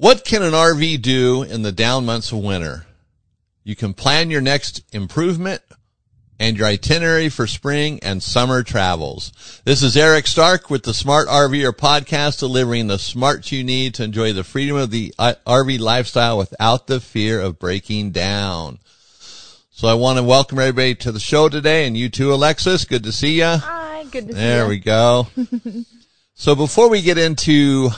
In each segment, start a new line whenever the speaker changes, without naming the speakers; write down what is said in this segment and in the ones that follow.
What can an RV do in the down months of winter? You can plan your next improvement and your itinerary for spring and summer travels. This is Eric Stark with the Smart RVer podcast, delivering the smarts you need to enjoy the freedom of the uh, RV lifestyle without the fear of breaking down. So I want to welcome everybody to the show today and you too, Alexis. Good to see you.
Hi, good to see you.
There we go. so before we get into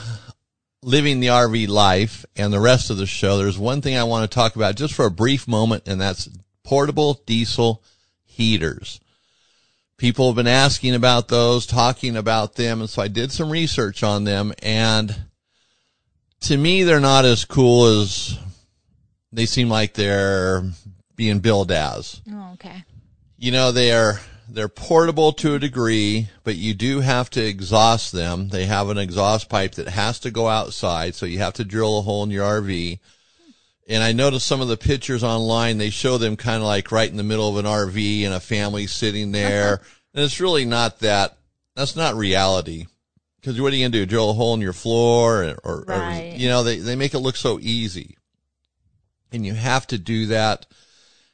living the RV life and the rest of the show, there's one thing I want to talk about just for a brief moment, and that's portable diesel heaters. People have been asking about those, talking about them, and so I did some research on them, and to me, they're not as cool as they seem like they're being billed as.
Oh, okay.
You know, they are they're portable to a degree, but you do have to exhaust them. They have an exhaust pipe that has to go outside, so you have to drill a hole in your RV. And I noticed some of the pictures online, they show them kind of like right in the middle of an RV and a family sitting there. Uh-huh. and it's really not that, that's not reality. Cause what are you going to do? Drill a hole in your floor or, or,
Right.
or, you know, they, they make it look so easy. And you have to do that.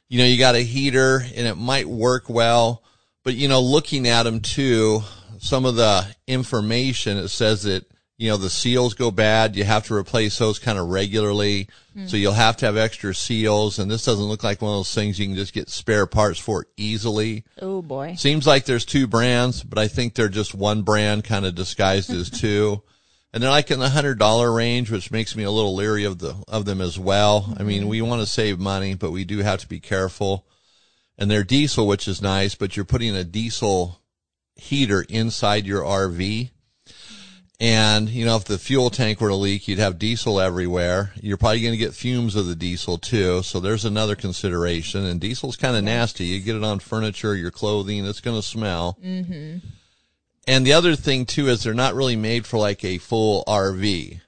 You know, you got a heater and it might work well, but you know, looking at them too, some of the information, it says that, you know, the seals go bad. You have to replace those kind of regularly. Hmm. So you'll have to have extra seals. And this doesn't look like one of those things you can just get spare parts for easily.
Oh boy.
Seems like there's two brands, but I think they're just one brand kind of disguised as two. And they're like in the hundred dollar range, which makes me a little leery of the, of them as well. I mean, hmm. we want to save money, but we do have to be careful. And they're diesel, which is nice, but you're putting a diesel heater inside your RV. And, you know, if the fuel tank were to leak, you'd have diesel everywhere. You're probably going to get fumes of the diesel too. So there's another consideration. And diesel's kind of nasty. You get it on furniture, your clothing, it's going to smell. Mm-hmm. And the other thing too is they're not really made for like a full RV.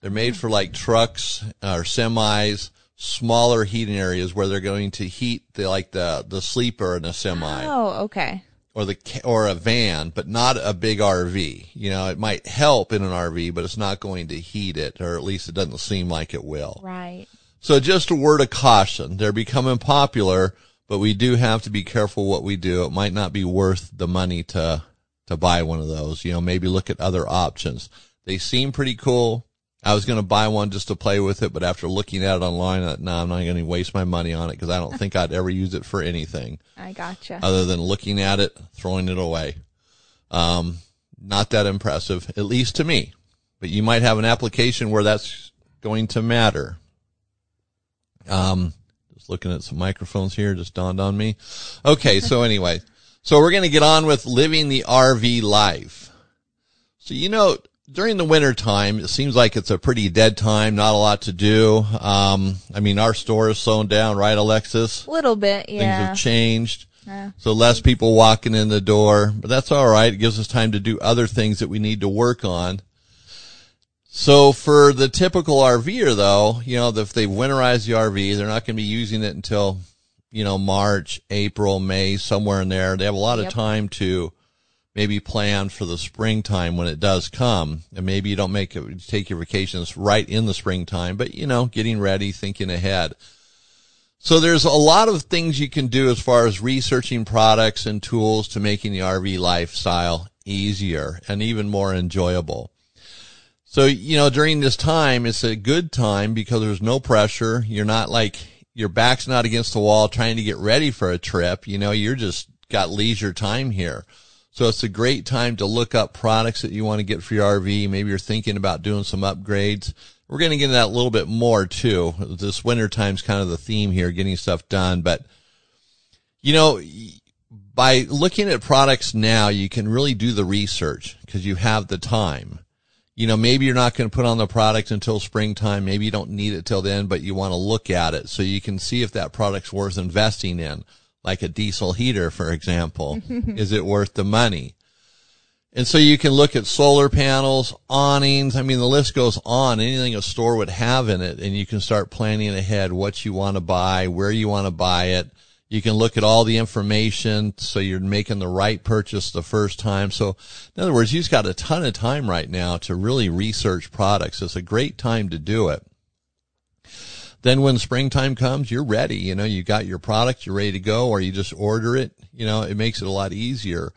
They're made for like trucks or semis, smaller heating areas where they're going to heat the, like the, the sleeper in a semi
Oh, okay.
or the or a van, but not a big RV. You know, it might help in an RV, but it's not going to heat it, or at least it doesn't seem like it will.
Right.
So just a word of caution. They're becoming popular, but we do have to be careful what we do. It might not be worth the money to to buy one of those. You know, maybe look at other options. They seem pretty cool. I was going to buy one just to play with it, but after looking at it online, I no, I'm not going to waste my money on it because I don't think I'd ever use it for anything
I gotcha.
other than looking at it, throwing it away. Um, not that impressive, at least to me. But you might have an application where that's going to matter. Um, just looking at some microphones here, just dawned on me. Okay, so anyway, so we're going to get on with living the RV life. So you know, during the winter time, it seems like it's a pretty dead time, not a lot to do. Um, I mean, our store is slowing down, right, Alexis?
A little bit, yeah.
Things have changed.
Yeah.
So less people walking in the door, but that's all right. It gives us time to do other things that we need to work on. So for the typical RVer though, you know, if they winterize the RV, they're not going to be using it until, you know, March, April, May, somewhere in there. They have a lot of time to maybe plan for the springtime when it does come. And maybe you don't make it, take your vacations right in the springtime, but you know, getting ready, thinking ahead. So there's a lot of things you can do as far as researching products and tools to making the RV lifestyle easier and even more enjoyable. So, you know, during this time, it's a good time because there's no pressure. You're not like, your back's not against the wall trying to get ready for a trip. You know, you're just got leisure time here. So it's a great time to look up products that you want to get for your RV. Maybe you're thinking about doing some upgrades. We're going to get into that a little bit more too. This winter time's kind of the theme here, getting stuff done. But, you know, by looking at products now, you can really do the research because you have the time. You know, maybe you're not going to put on the product until springtime. Maybe you don't need it till then, but you want to look at it so you can see if that product's worth investing in, like a diesel heater, for example. Is it worth the money? And so you can look at solar panels, awnings. I mean, the list goes on. Anything a store would have in it, and you can start planning ahead what you want to buy, where you want to buy it. You can look at all the information so you're making the right purchase the first time. So in other words, you've got a ton of time right now to really research products. It's a great time to do it. Then when springtime comes, you're ready. You know, you got your product, you're ready to go, or you just order it. You know, it makes it a lot easier.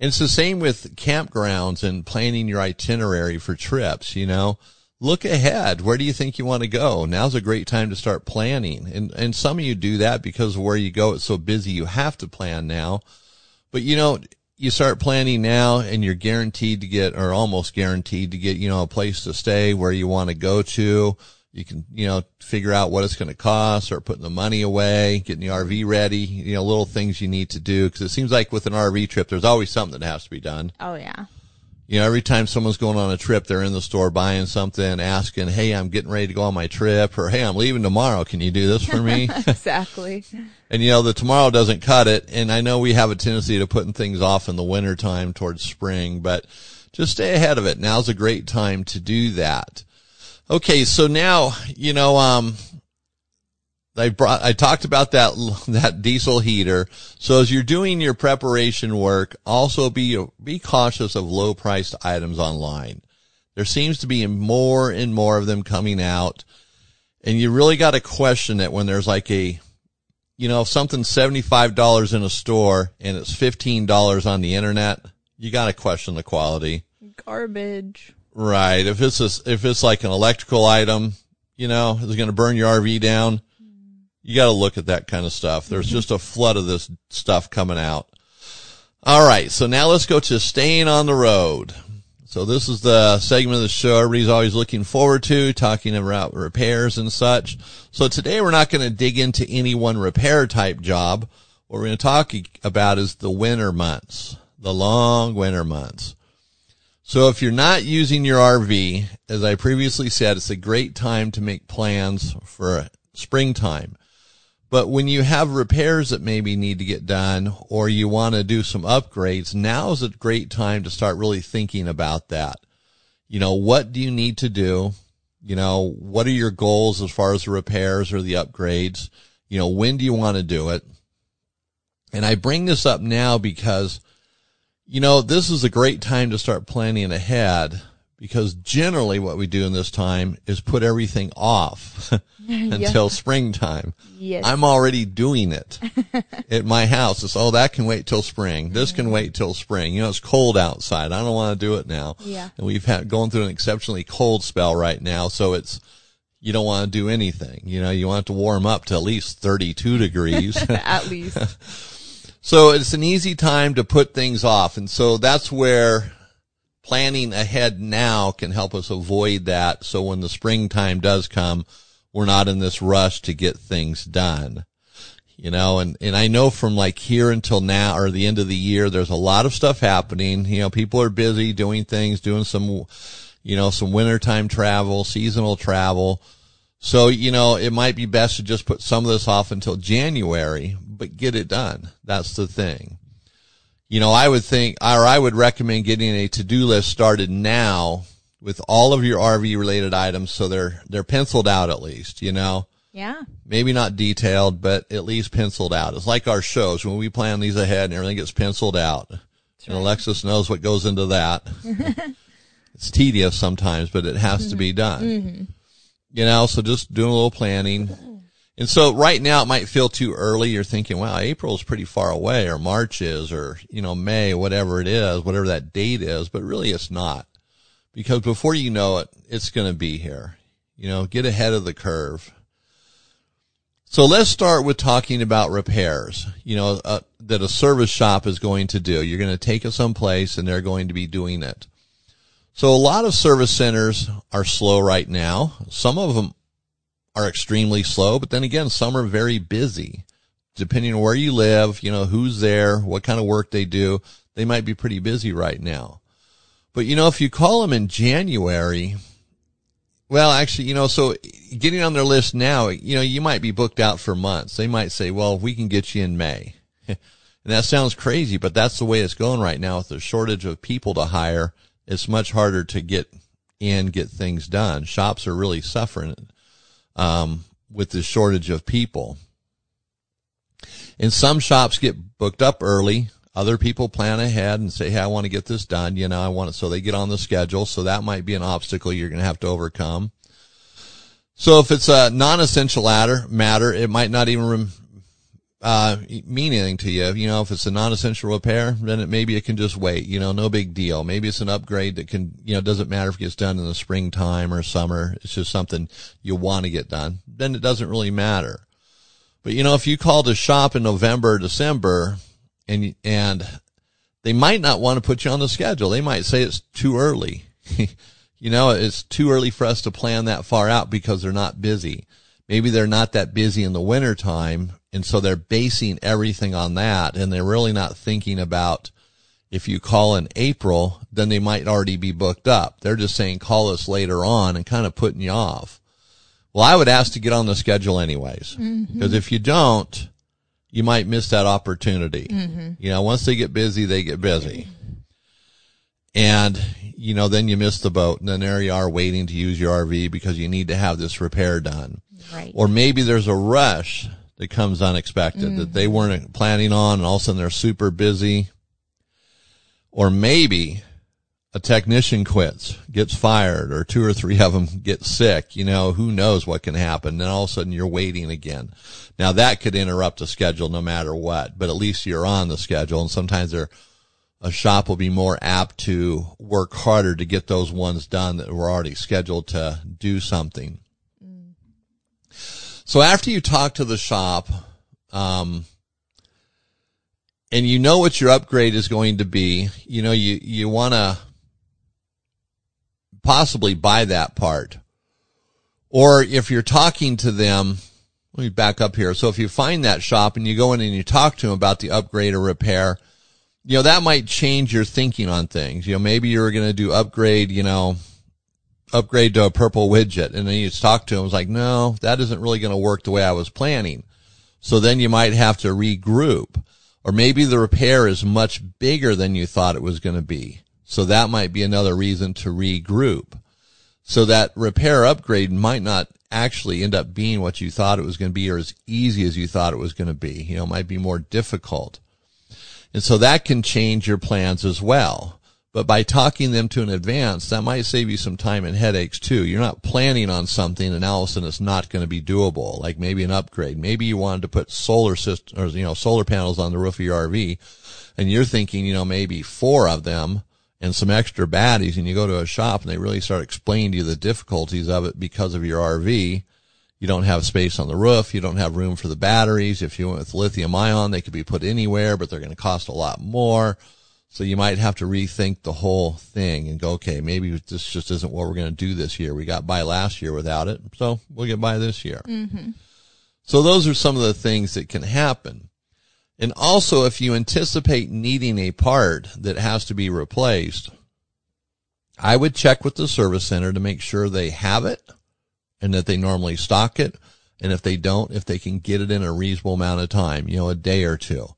And it's the same with campgrounds and planning your itinerary for trips, you know. Look ahead. Where do you think you want to go? Now's a great time to start planning. And and some of you do that because of where you go, it's so busy you have to plan now. But you know, you start planning now and you're guaranteed to get or almost guaranteed to get, you know, a place to stay where you want to go to you can, you know, figure out what it's going to cost, start putting the money away, getting the RV ready, you know, little things you need to do. Cause it seems like with an RV trip, there's always something that has to be done.
Oh yeah.
You know, every time someone's going on a trip, they're in the store buying something, asking, Hey, I'm getting ready to go on my trip or Hey, I'm leaving tomorrow. Can you do this for me?
exactly.
and you know, the tomorrow doesn't cut it. And I know we have a tendency to putting things off in the winter time towards spring, but just stay ahead of it. Now's a great time to do that. Okay, so now you know um, I brought I talked about that that diesel heater. So as you're doing your preparation work, also be be cautious of low priced items online. There seems to be more and more of them coming out, and you really got to question it when there's like a you know, if something's $75 in a store and it's $15 on the internet, you got to question the quality.
Garbage.
Right. If it's a, if it's like an electrical item, you know, is going to burn your RV down. You got to look at that kind of stuff. There's mm-hmm. just a flood of this stuff coming out. All right. So now let's go to staying on the road. So this is the segment of the show everybody's always looking forward to, talking about repairs and such. So today we're not going to dig into any one repair type job. What we're going to talk about is the winter months, the long winter months. So if you're not using your RV, as I previously said, it's a great time to make plans for springtime. But when you have repairs that maybe need to get done or you want to do some upgrades, now is a great time to start really thinking about that. You know, what do you need to do? You know, what are your goals as far as the repairs or the upgrades? You know, when do you want to do it? And I bring this up now because you know, this is a great time to start planning ahead because generally what we do in this time is put everything off until springtime.
Yes.
I'm already doing it at my house. It's, oh, that can wait till spring. This can wait till spring. You know, it's cold outside. I don't want to do it now.
Yeah.
And we've had going through an exceptionally cold spell right now. So it's, you don't want to do anything. You know, you want it to warm up to at least 32 degrees.
At least.
So it's an easy time to put things off. And so that's where planning ahead now can help us avoid that. So when the springtime does come, we're not in this rush to get things done. You know, and, and I know from like here until now or the end of the year, there's a lot of stuff happening. You know, people are busy doing things, doing some, you know, some wintertime travel, seasonal travel. So, you know, it might be best to just put some of this off until January, but get it done. That's the thing. You know, I would think, or I would recommend getting a to-do list started now with all of your RV related items. So they're, they're penciled out at least, you know,
Yeah.
maybe not detailed, but at least penciled out. It's like our shows when we plan these ahead and everything gets penciled out. and
right.
Alexis knows what goes into that. it's tedious sometimes, but it has to mm-hmm. be done. Mm-hmm. You know, so just doing a little planning. And so right now it might feel too early. You're thinking, wow, April is pretty far away or March is or, you know, May, whatever it is, whatever that date is, but really it's not because before you know it, it's going to be here. You know, get ahead of the curve. So let's start with talking about repairs, you know, uh, that a service shop is going to do. You're going to take it someplace and they're going to be doing it. So a lot of service centers are slow right now. Some of them are extremely slow, but then again, some are very busy. Depending on where you live, you know, who's there, what kind of work they do, they might be pretty busy right now. But you know, if you call them in January, well, actually, you know, so getting on their list now, you know, you might be booked out for months. They might say, well, we can get you in May. and that sounds crazy, but that's the way it's going right now with the shortage of people to hire. It's much harder to get in, get things done. Shops are really suffering, um, with the shortage of people. And some shops get booked up early. Other people plan ahead and say, Hey, I want to get this done. You know, I want it. So they get on the schedule. So that might be an obstacle you're going to have to overcome. So if it's a non-essential matter, matter, it might not even uh, to you. You know, if it's a non-essential repair, then it, maybe it can just wait. You know, no big deal. Maybe it's an upgrade that can, you know, doesn't matter if it gets done in the springtime or summer. It's just something you want to get done. Then it doesn't really matter. But you know, if you call a shop in November or December and, and they might not want to put you on the schedule. They might say it's too early. you know, it's too early for us to plan that far out because they're not busy. Maybe they're not that busy in the winter time. And so they're basing everything on that. And they're really not thinking about if you call in April, then they might already be booked up. They're just saying call us later on and kind of putting you off. Well, I would ask to get on the schedule anyways. Mm-hmm. Because if you don't, you might miss that opportunity. Mm-hmm. You know, once they get busy, they get busy. And, you know, then you miss the boat and then there you are waiting to use your RV because you need to have this repair done.
Right.
Or maybe there's a rush that comes unexpected that they mm. weren't planning on and all of a sudden they're super busy. Or maybe a technician quits, gets fired, or two or three of them get sick. You know, who knows what can happen. Then all of a sudden you're waiting again. Now that could interrupt the schedule no matter what, but at least you're on the schedule. And sometimes they're, a shop will be more apt to work harder to get those ones done that were already scheduled to do something. So after you talk to the shop, um, and you know what your upgrade is going to be, you know, you, you want to possibly buy that part. Or if you're talking to them, let me back up here. So if you find that shop and you go in and you talk to them about the upgrade or repair, you know, that might change your thinking on things. You know, maybe you're going to do upgrade, you know, upgrade to a purple widget. And then you talk to them, it's like, no, that isn't really going to work the way I was planning. So then you might have to regroup. Or maybe the repair is much bigger than you thought it was going to be. So that might be another reason to regroup. So that repair upgrade might not actually end up being what you thought it was going to be or as easy as you thought it was going to be. You know, might be more difficult. And so that can change your plans as well. But by talking them to in advance, that might save you some time and headaches too. You're not planning on something and all of a sudden it's not going to be doable, like maybe an upgrade. Maybe you wanted to put solar system or, you know, solar panels on the roof of your RV and you're thinking, you know, maybe four of them and some extra batteries and you go to a shop and they really start explaining to you the difficulties of it because of your RV. You don't have space on the roof. You don't have room for the batteries. If you went with lithium ion, they could be put anywhere, but they're going to cost a lot more. So you might have to rethink the whole thing and go, okay, maybe this just isn't what we're going to do this year. We got by last year without it. So we'll get by this year. Mm-hmm. So those are some of the things that can happen. And also if you anticipate needing a part that has to be replaced, I would check with the service center to make sure they have it and that they normally stock it. And if they don't, if they can get it in a reasonable amount of time, you know, a day or two.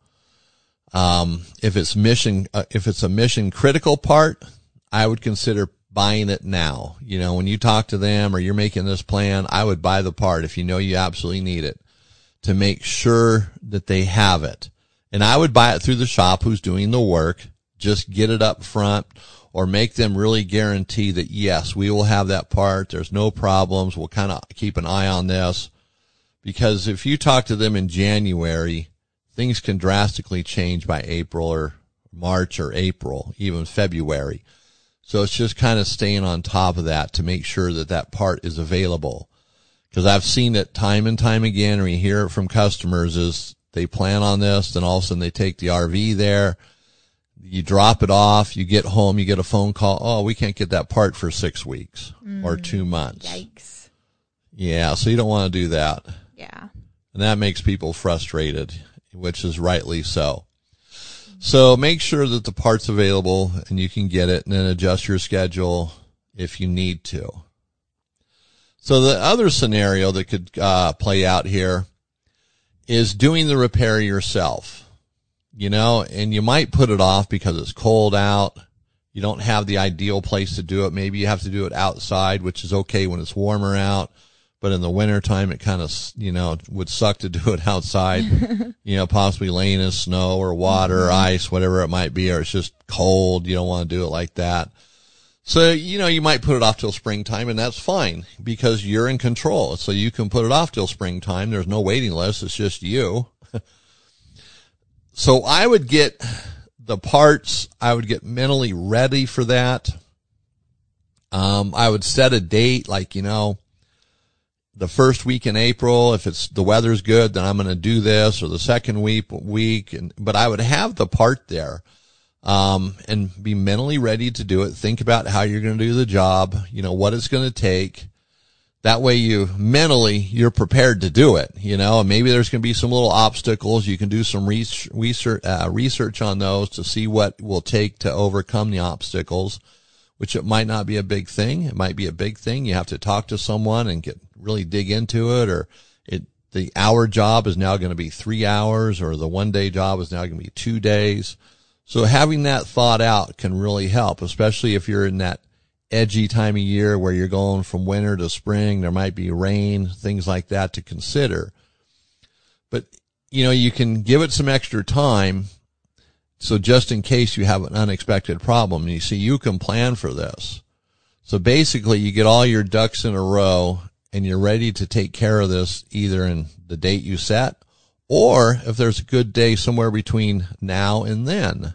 Um, if it's mission, uh, if it's a mission critical part, I would consider buying it now. You know, when you talk to them or you're making this plan, I would buy the part if you know you absolutely need it to make sure that they have it. And I would buy it through the shop who's doing the work. Just get it up front or make them really guarantee that yes, we will have that part. There's no problems. We'll kind of keep an eye on this because if you talk to them in January, things can drastically change by April or March or April, even February. So it's just kind of staying on top of that to make sure that that part is available. Cause I've seen it time and time again, or we hear it from customers is they plan on this, then all of a sudden they take the RV there, you drop it off, you get home, you get a phone call, oh, we can't get that part for six weeks or mm. two months.
Yikes.
Yeah, so you don't want to do that.
Yeah.
And that makes people frustrated, which is rightly so. So make sure that the part's available and you can get it and then adjust your schedule if you need to. So the other scenario that could uh, play out here is doing the repair yourself. You know, and you might put it off because it's cold out. You don't have the ideal place to do it. Maybe you have to do it outside, which is okay when it's warmer out. But in the wintertime, it kind of, you know, would suck to do it outside, you know, possibly laying in snow or water or ice, whatever it might be, or it's just cold. You don't want to do it like that. So, you know, you might put it off till springtime and that's fine because you're in control. So you can put it off till springtime. There's no waiting list. It's just you. so I would get the parts. I would get mentally ready for that. Um, I would set a date like, you know, the first week in April, if it's the weather's good, then I'm going to do this or the second week, week. And, but I would have the part there um, and be mentally ready to do it. Think about how you're going to do the job, you know, what it's going to take. That way you mentally, you're prepared to do it, you know, and maybe there's going to be some little obstacles. You can do some research, uh, research on those to see what will take to overcome the obstacles, which it might not be a big thing. It might be a big thing. You have to talk to someone and get really dig into it or it, the hour job is now going to be three hours or the one day job is now going to be two days so having that thought out can really help, especially if you're in that edgy time of year where you're going from winter to spring. There might be rain, things like that to consider. But, you know, you can give it some extra time. So just in case you have an unexpected problem, you see, you can plan for this. So basically you get all your ducks in a row and you're ready to take care of this either in the date you set or if there's a good day somewhere between now and then,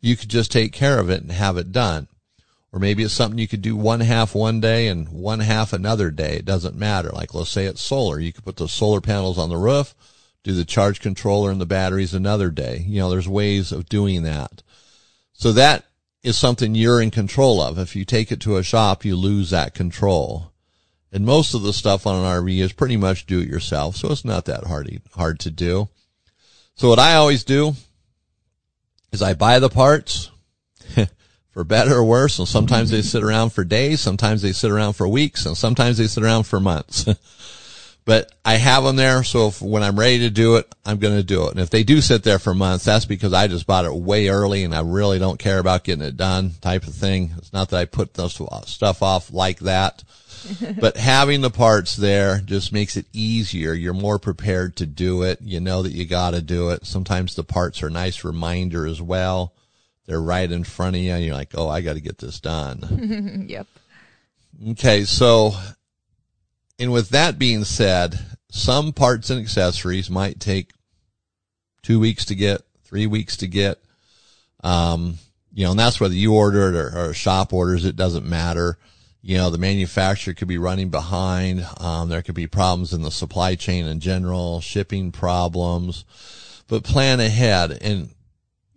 you could just take care of it and have it done. Or maybe it's something you could do one half one day and one half another day. It doesn't matter. Like let's say it's solar. You could put the solar panels on the roof, do the charge controller and the batteries another day. You know, there's ways of doing that. So that is something you're in control of. If you take it to a shop, you lose that control. And most of the stuff on an RV is pretty much do it yourself. So it's not that hard, hard to do. So what I always do is I buy the parts for better or worse. And sometimes they sit around for days. Sometimes they sit around for weeks and sometimes they sit around for months. but I have them there. So if, when I'm ready to do it, I'm going to do it. And if they do sit there for months, that's because I just bought it way early and I really don't care about getting it done type of thing. It's not that I put those stuff off like that. but having the parts there just makes it easier. You're more prepared to do it. You know that you got to do it. Sometimes the parts are a nice reminder as well. They're right in front of you. And you're like, oh, I got to get this done.
yep.
Okay. So, and with that being said, some parts and accessories might take two weeks to get, three weeks to get. Um, you know, and that's whether you order it or, or shop orders. It doesn't matter you know, the manufacturer could be running behind. Um, there could be problems in the supply chain in general, shipping problems, but plan ahead. And,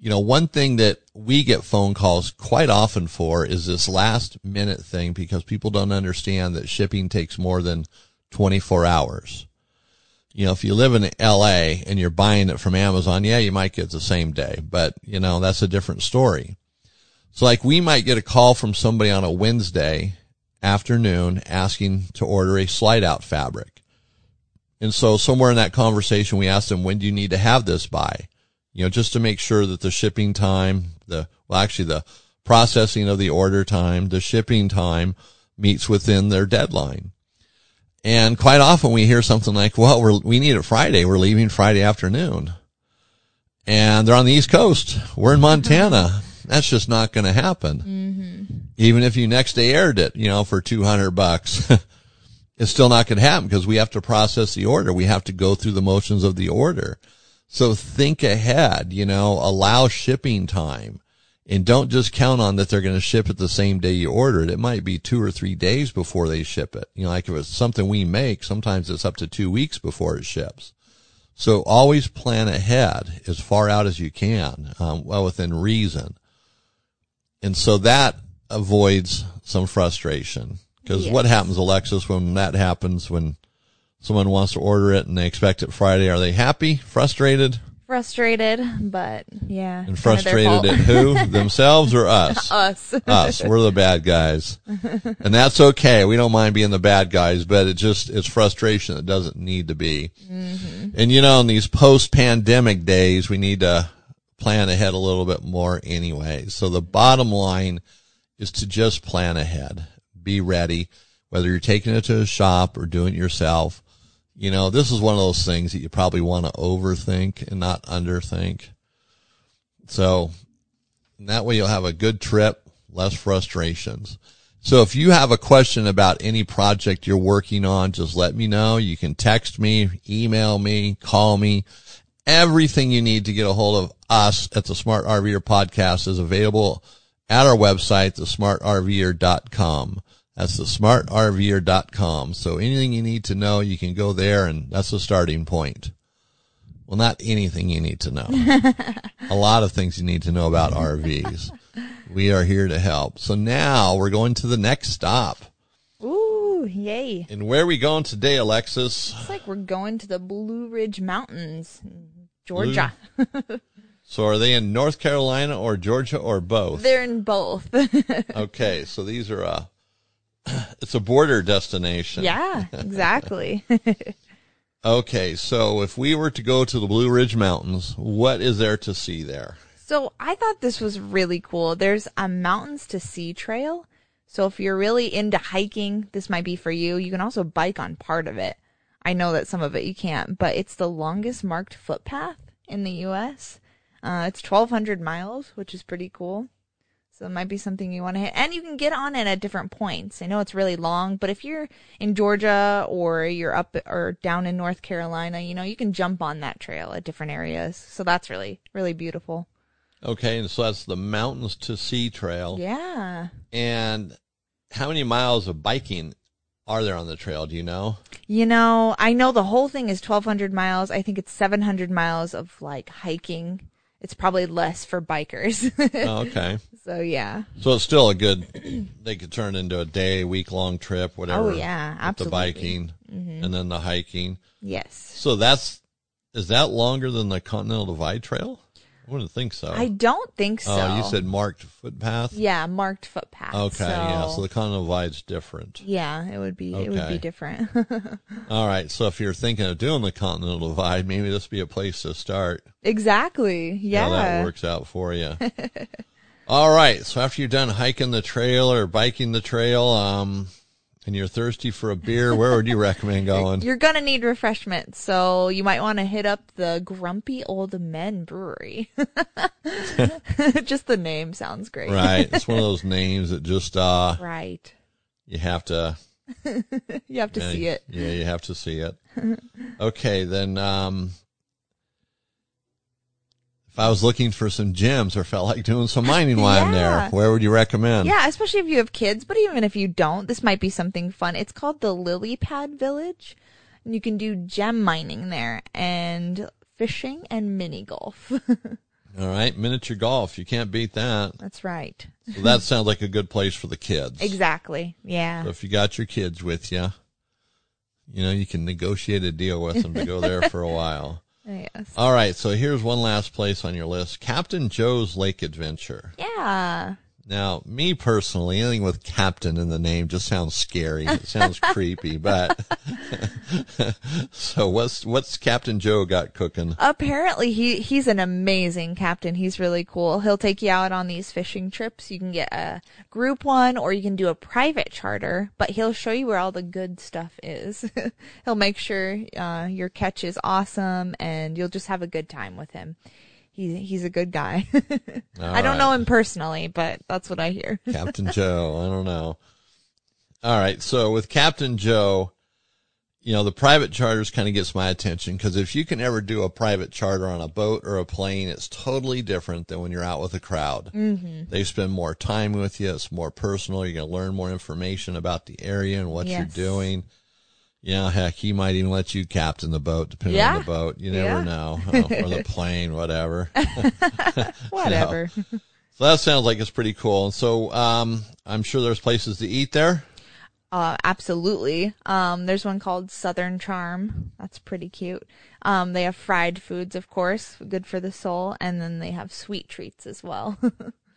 you know, one thing that we get phone calls quite often for is this last minute thing because people don't understand that shipping takes more than 24 hours. You know, if you live in LA and you're buying it from Amazon, yeah, you might get the same day, but you know, that's a different story. So like we might get a call from somebody on a Wednesday afternoon asking to order a slide out fabric. And so somewhere in that conversation, we asked them, when do you need to have this by? You know, just to make sure that the shipping time, the, well, actually the processing of the order time, the shipping time meets within their deadline. And quite often we hear something like, well, we're, we need it Friday. We're leaving Friday afternoon. And they're on the East Coast. We're in Montana. That's just not going to happen. Mm-hmm. Even if you next day aired it, you know, for 200 bucks, it's still not going to happen because we have to process the order. We have to go through the motions of the order. So think ahead, you know, allow shipping time and don't just count on that they're going to ship it the same day you order it. It might be two or three days before they ship it. You know, like if it's something we make, sometimes it's up to two weeks before it ships. So always plan ahead as far out as you can, um, well within reason. And so that avoids some frustration. Because yes. what happens, Alexis, when that happens, when someone wants to order it and they expect it Friday, are they happy, frustrated?
Frustrated, but yeah.
And frustrated at who? Themselves or us?
us.
us. We're the bad guys. and that's okay. We don't mind being the bad guys, but it just, it's frustration that doesn't need to be. Mm-hmm. And you know, in these post-pandemic days, we need to plan ahead a little bit more anyway. So the bottom line is to just plan ahead. Be ready. whether you're taking it to a shop or doing it yourself. You know, this is one of those things that you probably want to overthink and not underthink. So that way you'll have a good trip, less frustrations. So if you have a question about any project you're working on, just let me know. You can text me, email me, call me. Everything you need to get a hold of us at the Smart RVer podcast is available at our website, thesmartrver.com. That's thesmartrver.com. So anything you need to know, you can go there and that's the starting point. Well, not anything you need to know. a lot of things you need to know about RVs. We are here to help. So now we're going to the next stop.
Ooh, yay.
And where are we going today, Alexis?
It's like we're going to the Blue Ridge Mountains, Georgia.
So are they in North Carolina or Georgia or both?
They're in both.
okay, so these are uh it's a border destination.
yeah, exactly.
Okay, so if we were to go to the Blue Ridge Mountains, what is there to see there?
So I thought this was really cool. There's a mountains to sea trail. So if you're really into hiking, this might be for you. You can also bike on part of it. I know that some of it you can't, but it's the longest marked footpath in the U.S. Uh, it's 1,200 miles, which is pretty cool. So it might be something you want to hit. And you can get on it at different points. I know it's really long, but if you're in Georgia or you're up or down in North Carolina, you know, you can jump on that trail at different areas. So that's really, really beautiful.
Okay, and so that's the Mountains to Sea Trail.
Yeah.
And how many miles of biking are there on the trail? Do you know?
You know, I know the whole thing is 1,200 miles. I think it's 700 miles of like hiking. It's probably less for bikers.
Oh, okay.
so yeah.
So it's still a good. They could turn into a day, week long trip, whatever.
Oh, yeah, absolutely. Mm-hmm.
The biking and then the hiking.
Yes.
So that's is that longer than the Continental Divide Trail? I wouldn't think so.
I don't think so.
oh, you said marked footpath.
Yeah, marked footpath.
Okay, yeah. So the Continental Divide's different.
yeah, it would be it would
Okay.
be different.
All right. So if you're thinking of doing the Continental Divide, maybe this would be a place to start.
exactly. Yeah.
how that works out for you. All right. So after you're done hiking the trail or biking the trail, um, and you're thirsty for a beer, where would you recommend going?
You're gonna need refreshments, so you might want to hit up the Grumpy Old Men Brewery. Just the name sounds great.
right. It's one of those names that just, uh,
Right.
you have to,
You have to
yeah,
see it.
Yeah, you have to see it. Okay. Then, um, if I was looking for some gems or felt like doing some mining while I'm there, where would you recommend?
Yeah, especially if you have kids, but even if you don't, this might be something fun. It's called the Lily Pad Village. And you can do gem mining there and fishing and mini golf.
All right. Miniature golf. You can't beat that.
That's right.
So that sounds like a good place for the kids.
Exactly. Yeah.
So if you got your kids with you, you know, you can negotiate a deal with them to go there for a while.
Yes.
All right. So here's one last place on your list. Captain Joe's Lake Adventure.
Yeah.
Now, me personally, anything with captain in the name just sounds scary. It sounds creepy, but so what's, what's Captain Joe got cooking?
Apparently he he's an amazing captain. He's really cool. He'll take you out on these fishing trips. You can get a group one or you can do a private charter, but he'll show you where all the good stuff is. he'll make sure uh, your catch is awesome and you'll just have a good time with him. He's he's a good guy. I don't know him personally, but that's what I hear.
Captain Joe. I don't know. All right. So with Captain Joe, you know, the private charters kind of gets my attention because if you can ever do a private charter on a boat or a plane, it's totally different than when you're out with a crowd. Mm-hmm. They spend more time with you. It's more personal. You're going to learn more information about the area and what
Yes.
you're doing. Know, heck, he might even let you captain the boat, depending on the boat. You never
Yeah.
know. Oh, or the plane, whatever.
Whatever.
So that sounds like it's pretty cool. And so, um, I'm sure there's places to eat there.
Uh, absolutely. Um, there's one called Southern Charm. That's pretty cute. Um, they have fried foods, of course, good for the soul, and then they have sweet treats as well.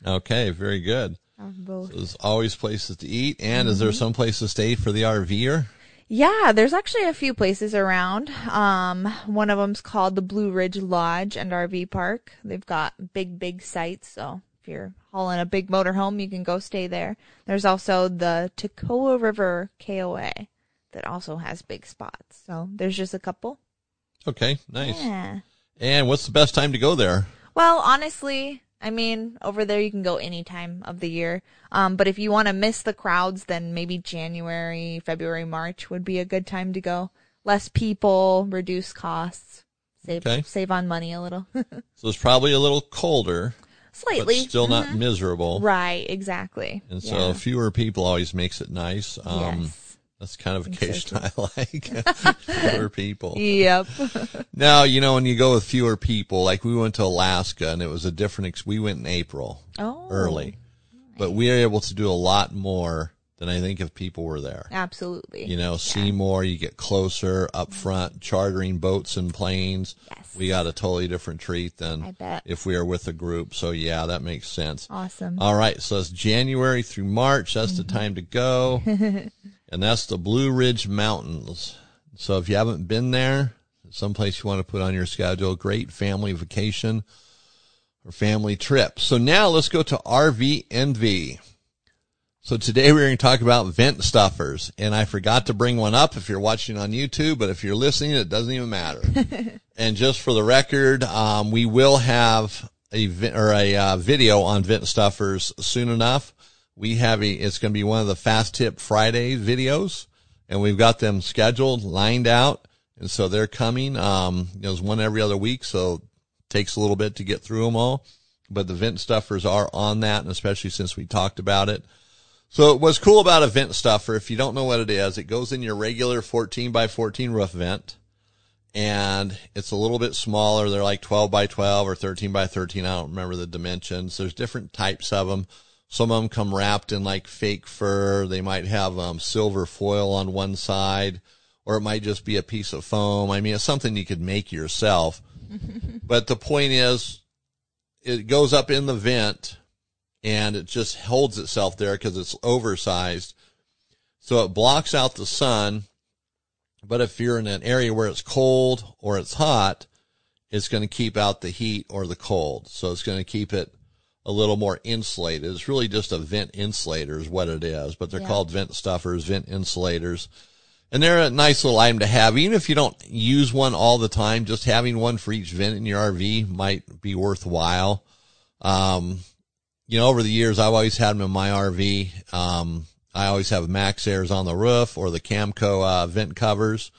Okay, very good.
Both.
There's always places to eat. And is there some place to stay for the RVer?
Yeah, there's actually a few places around. Um, one of them's called the Blue Ridge Lodge and RV Park. They've got big, big sites, so if you're hauling a big motor home, you can go stay there. There's also the Toccoa River KOA that also has big spots. So there's just a couple.
Okay, nice.
Yeah.
And what's the best time to go there?
Well, honestly, I mean, over there you can go any time of the year. Um, but if you want to miss the crowds, then maybe January, February, March would be a good time to go. Less people, reduce costs, save
Okay.
save on money a little.
So it's probably a little colder, but
Slightly.
still not miserable.
right, exactly.
And so
Yeah.
fewer people always makes it nice. Um,
yes.
That's kind of occasion I like. fewer people.
Yep.
Now, you know, when you go with fewer people, like we went to Alaska and it was a different, ex- we went in April
Oh.
early, but we were able to do a lot more than I think if people were there.
Absolutely.
You know, see more, you get closer up front, chartering boats and planes.
Yes.
We got a totally different treat than if we are with a group. So yeah, that makes sense.
Awesome.
All right. So it's January through March. That's
Mm-hmm.
the time to go. and that's the Blue Ridge Mountains. So if you haven't been there, someplace you want to put on your schedule, great family vacation or family trip. So now let's go to RV Envy. So today we're going to talk about vent stuffers and I forgot to bring one up if you're watching on YouTube, but if you're listening, it doesn't even matter. and just for the record, um, we will have a, or a uh, video on vent stuffers soon enough. We have a, it's going to be one of the fast tip Friday videos and we've got them scheduled, lined out. And so they're coming. Um, there's one every other week. So it takes a little bit to get through them all, but the vent stuffers are on that. And especially since we talked about it. So what's cool about a vent stuffer, if you don't know what it is, it goes in your regular 14 by 14 roof vent and it's a little bit smaller. They're like 12 by 12 or 13 by 13. I don't remember the dimensions. There's different types of them. Some of them come wrapped in like fake fur. They might have um, silver foil on one side, or it might just be a piece of foam. I mean, it's something you could make yourself. but the point is, it goes up in the vent and it just holds itself there because it's oversized. So it blocks out the sun. But if you're in an area where it's cold or it's hot, it's going to keep out the heat or the cold. So it's going to keep it a little more insulated. It's really just a vent insulator is what it is, but they're
Yeah.
called vent stuffers, vent insulators. And they're a nice little item to have. Even if you don't use one all the time, just having one for each vent in your RV might be worthwhile. Um, you know, over the years, I've always had them in my RV. Um, I always have MaxxAirs on the roof or the Camco uh, vent covers.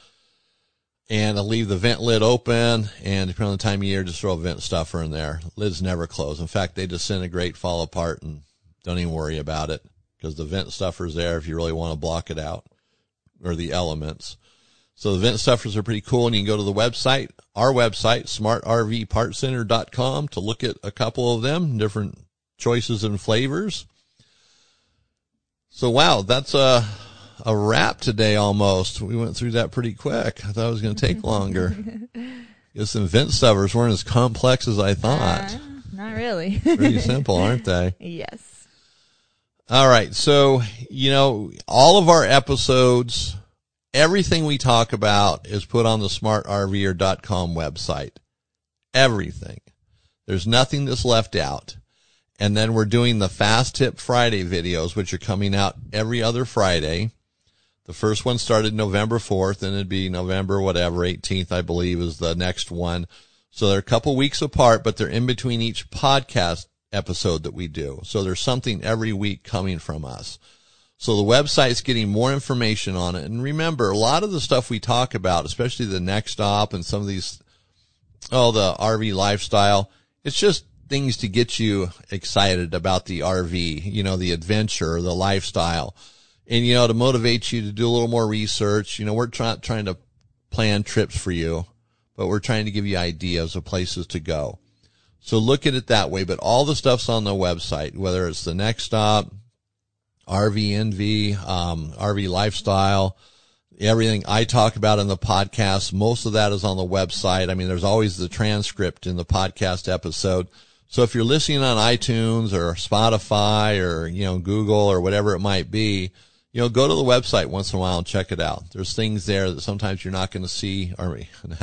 And I leave the vent lid open and depending on the time of year, just throw a vent stuffer in there. Lids never close. In fact, they disintegrate, fall apart and don't even worry about it because the vent stuffer's there if you really want to block it out or the elements. So the vent stuffers are pretty cool and you can go to the website, our website, smartrvpartcenter.com to look at a couple of them, different choices and flavors. So wow, that's a, a wrap today almost. We went through that pretty quick. I thought it was going to take longer. Guess some vent stuffers weren't as complex as I thought.
Uh, not really.
Pretty simple, aren't they?
yes.
All right. So, you know, all of our episodes, everything we talk about is put on the smartrver.com website. Everything. There's nothing that's left out. And then we're doing the Fast Tip Friday videos, which are coming out every other Friday. The first one started November 4th and it'd be November whatever, 18th, I believe is the next one. So they're a couple weeks apart, but they're in between each podcast episode that we do. So there's something every week coming from us. So the website's getting more information on it. And remember, a lot of the stuff we talk about, especially the next stop and some of these, oh, the RV lifestyle, it's just things to get you excited about the RV, you know, the adventure, the lifestyle. And, you know, to motivate you to do a little more research, you know, we're trying, trying to plan trips for you, but we're trying to give you ideas of places to go. So look at it that way, but all the stuff's on the website, whether it's the next stop, RV Envy, um, RV lifestyle, everything I talk about in the podcast, most of that is on the website. I mean, there's always the transcript in the podcast episode. So if you're listening on iTunes or Spotify or, you know, Google or whatever it might be, you know, go to the website once in a while and check it out. There's things there that sometimes you're not going to see or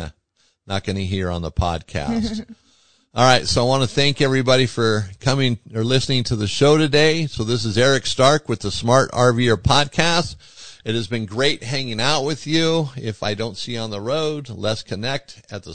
not going to hear on the podcast. All right. So I want to thank everybody for coming or listening to the show today. So this is Eric Stark with the Smart RVer podcast. It has been great hanging out with you. If I don't see you on the road, let's connect at the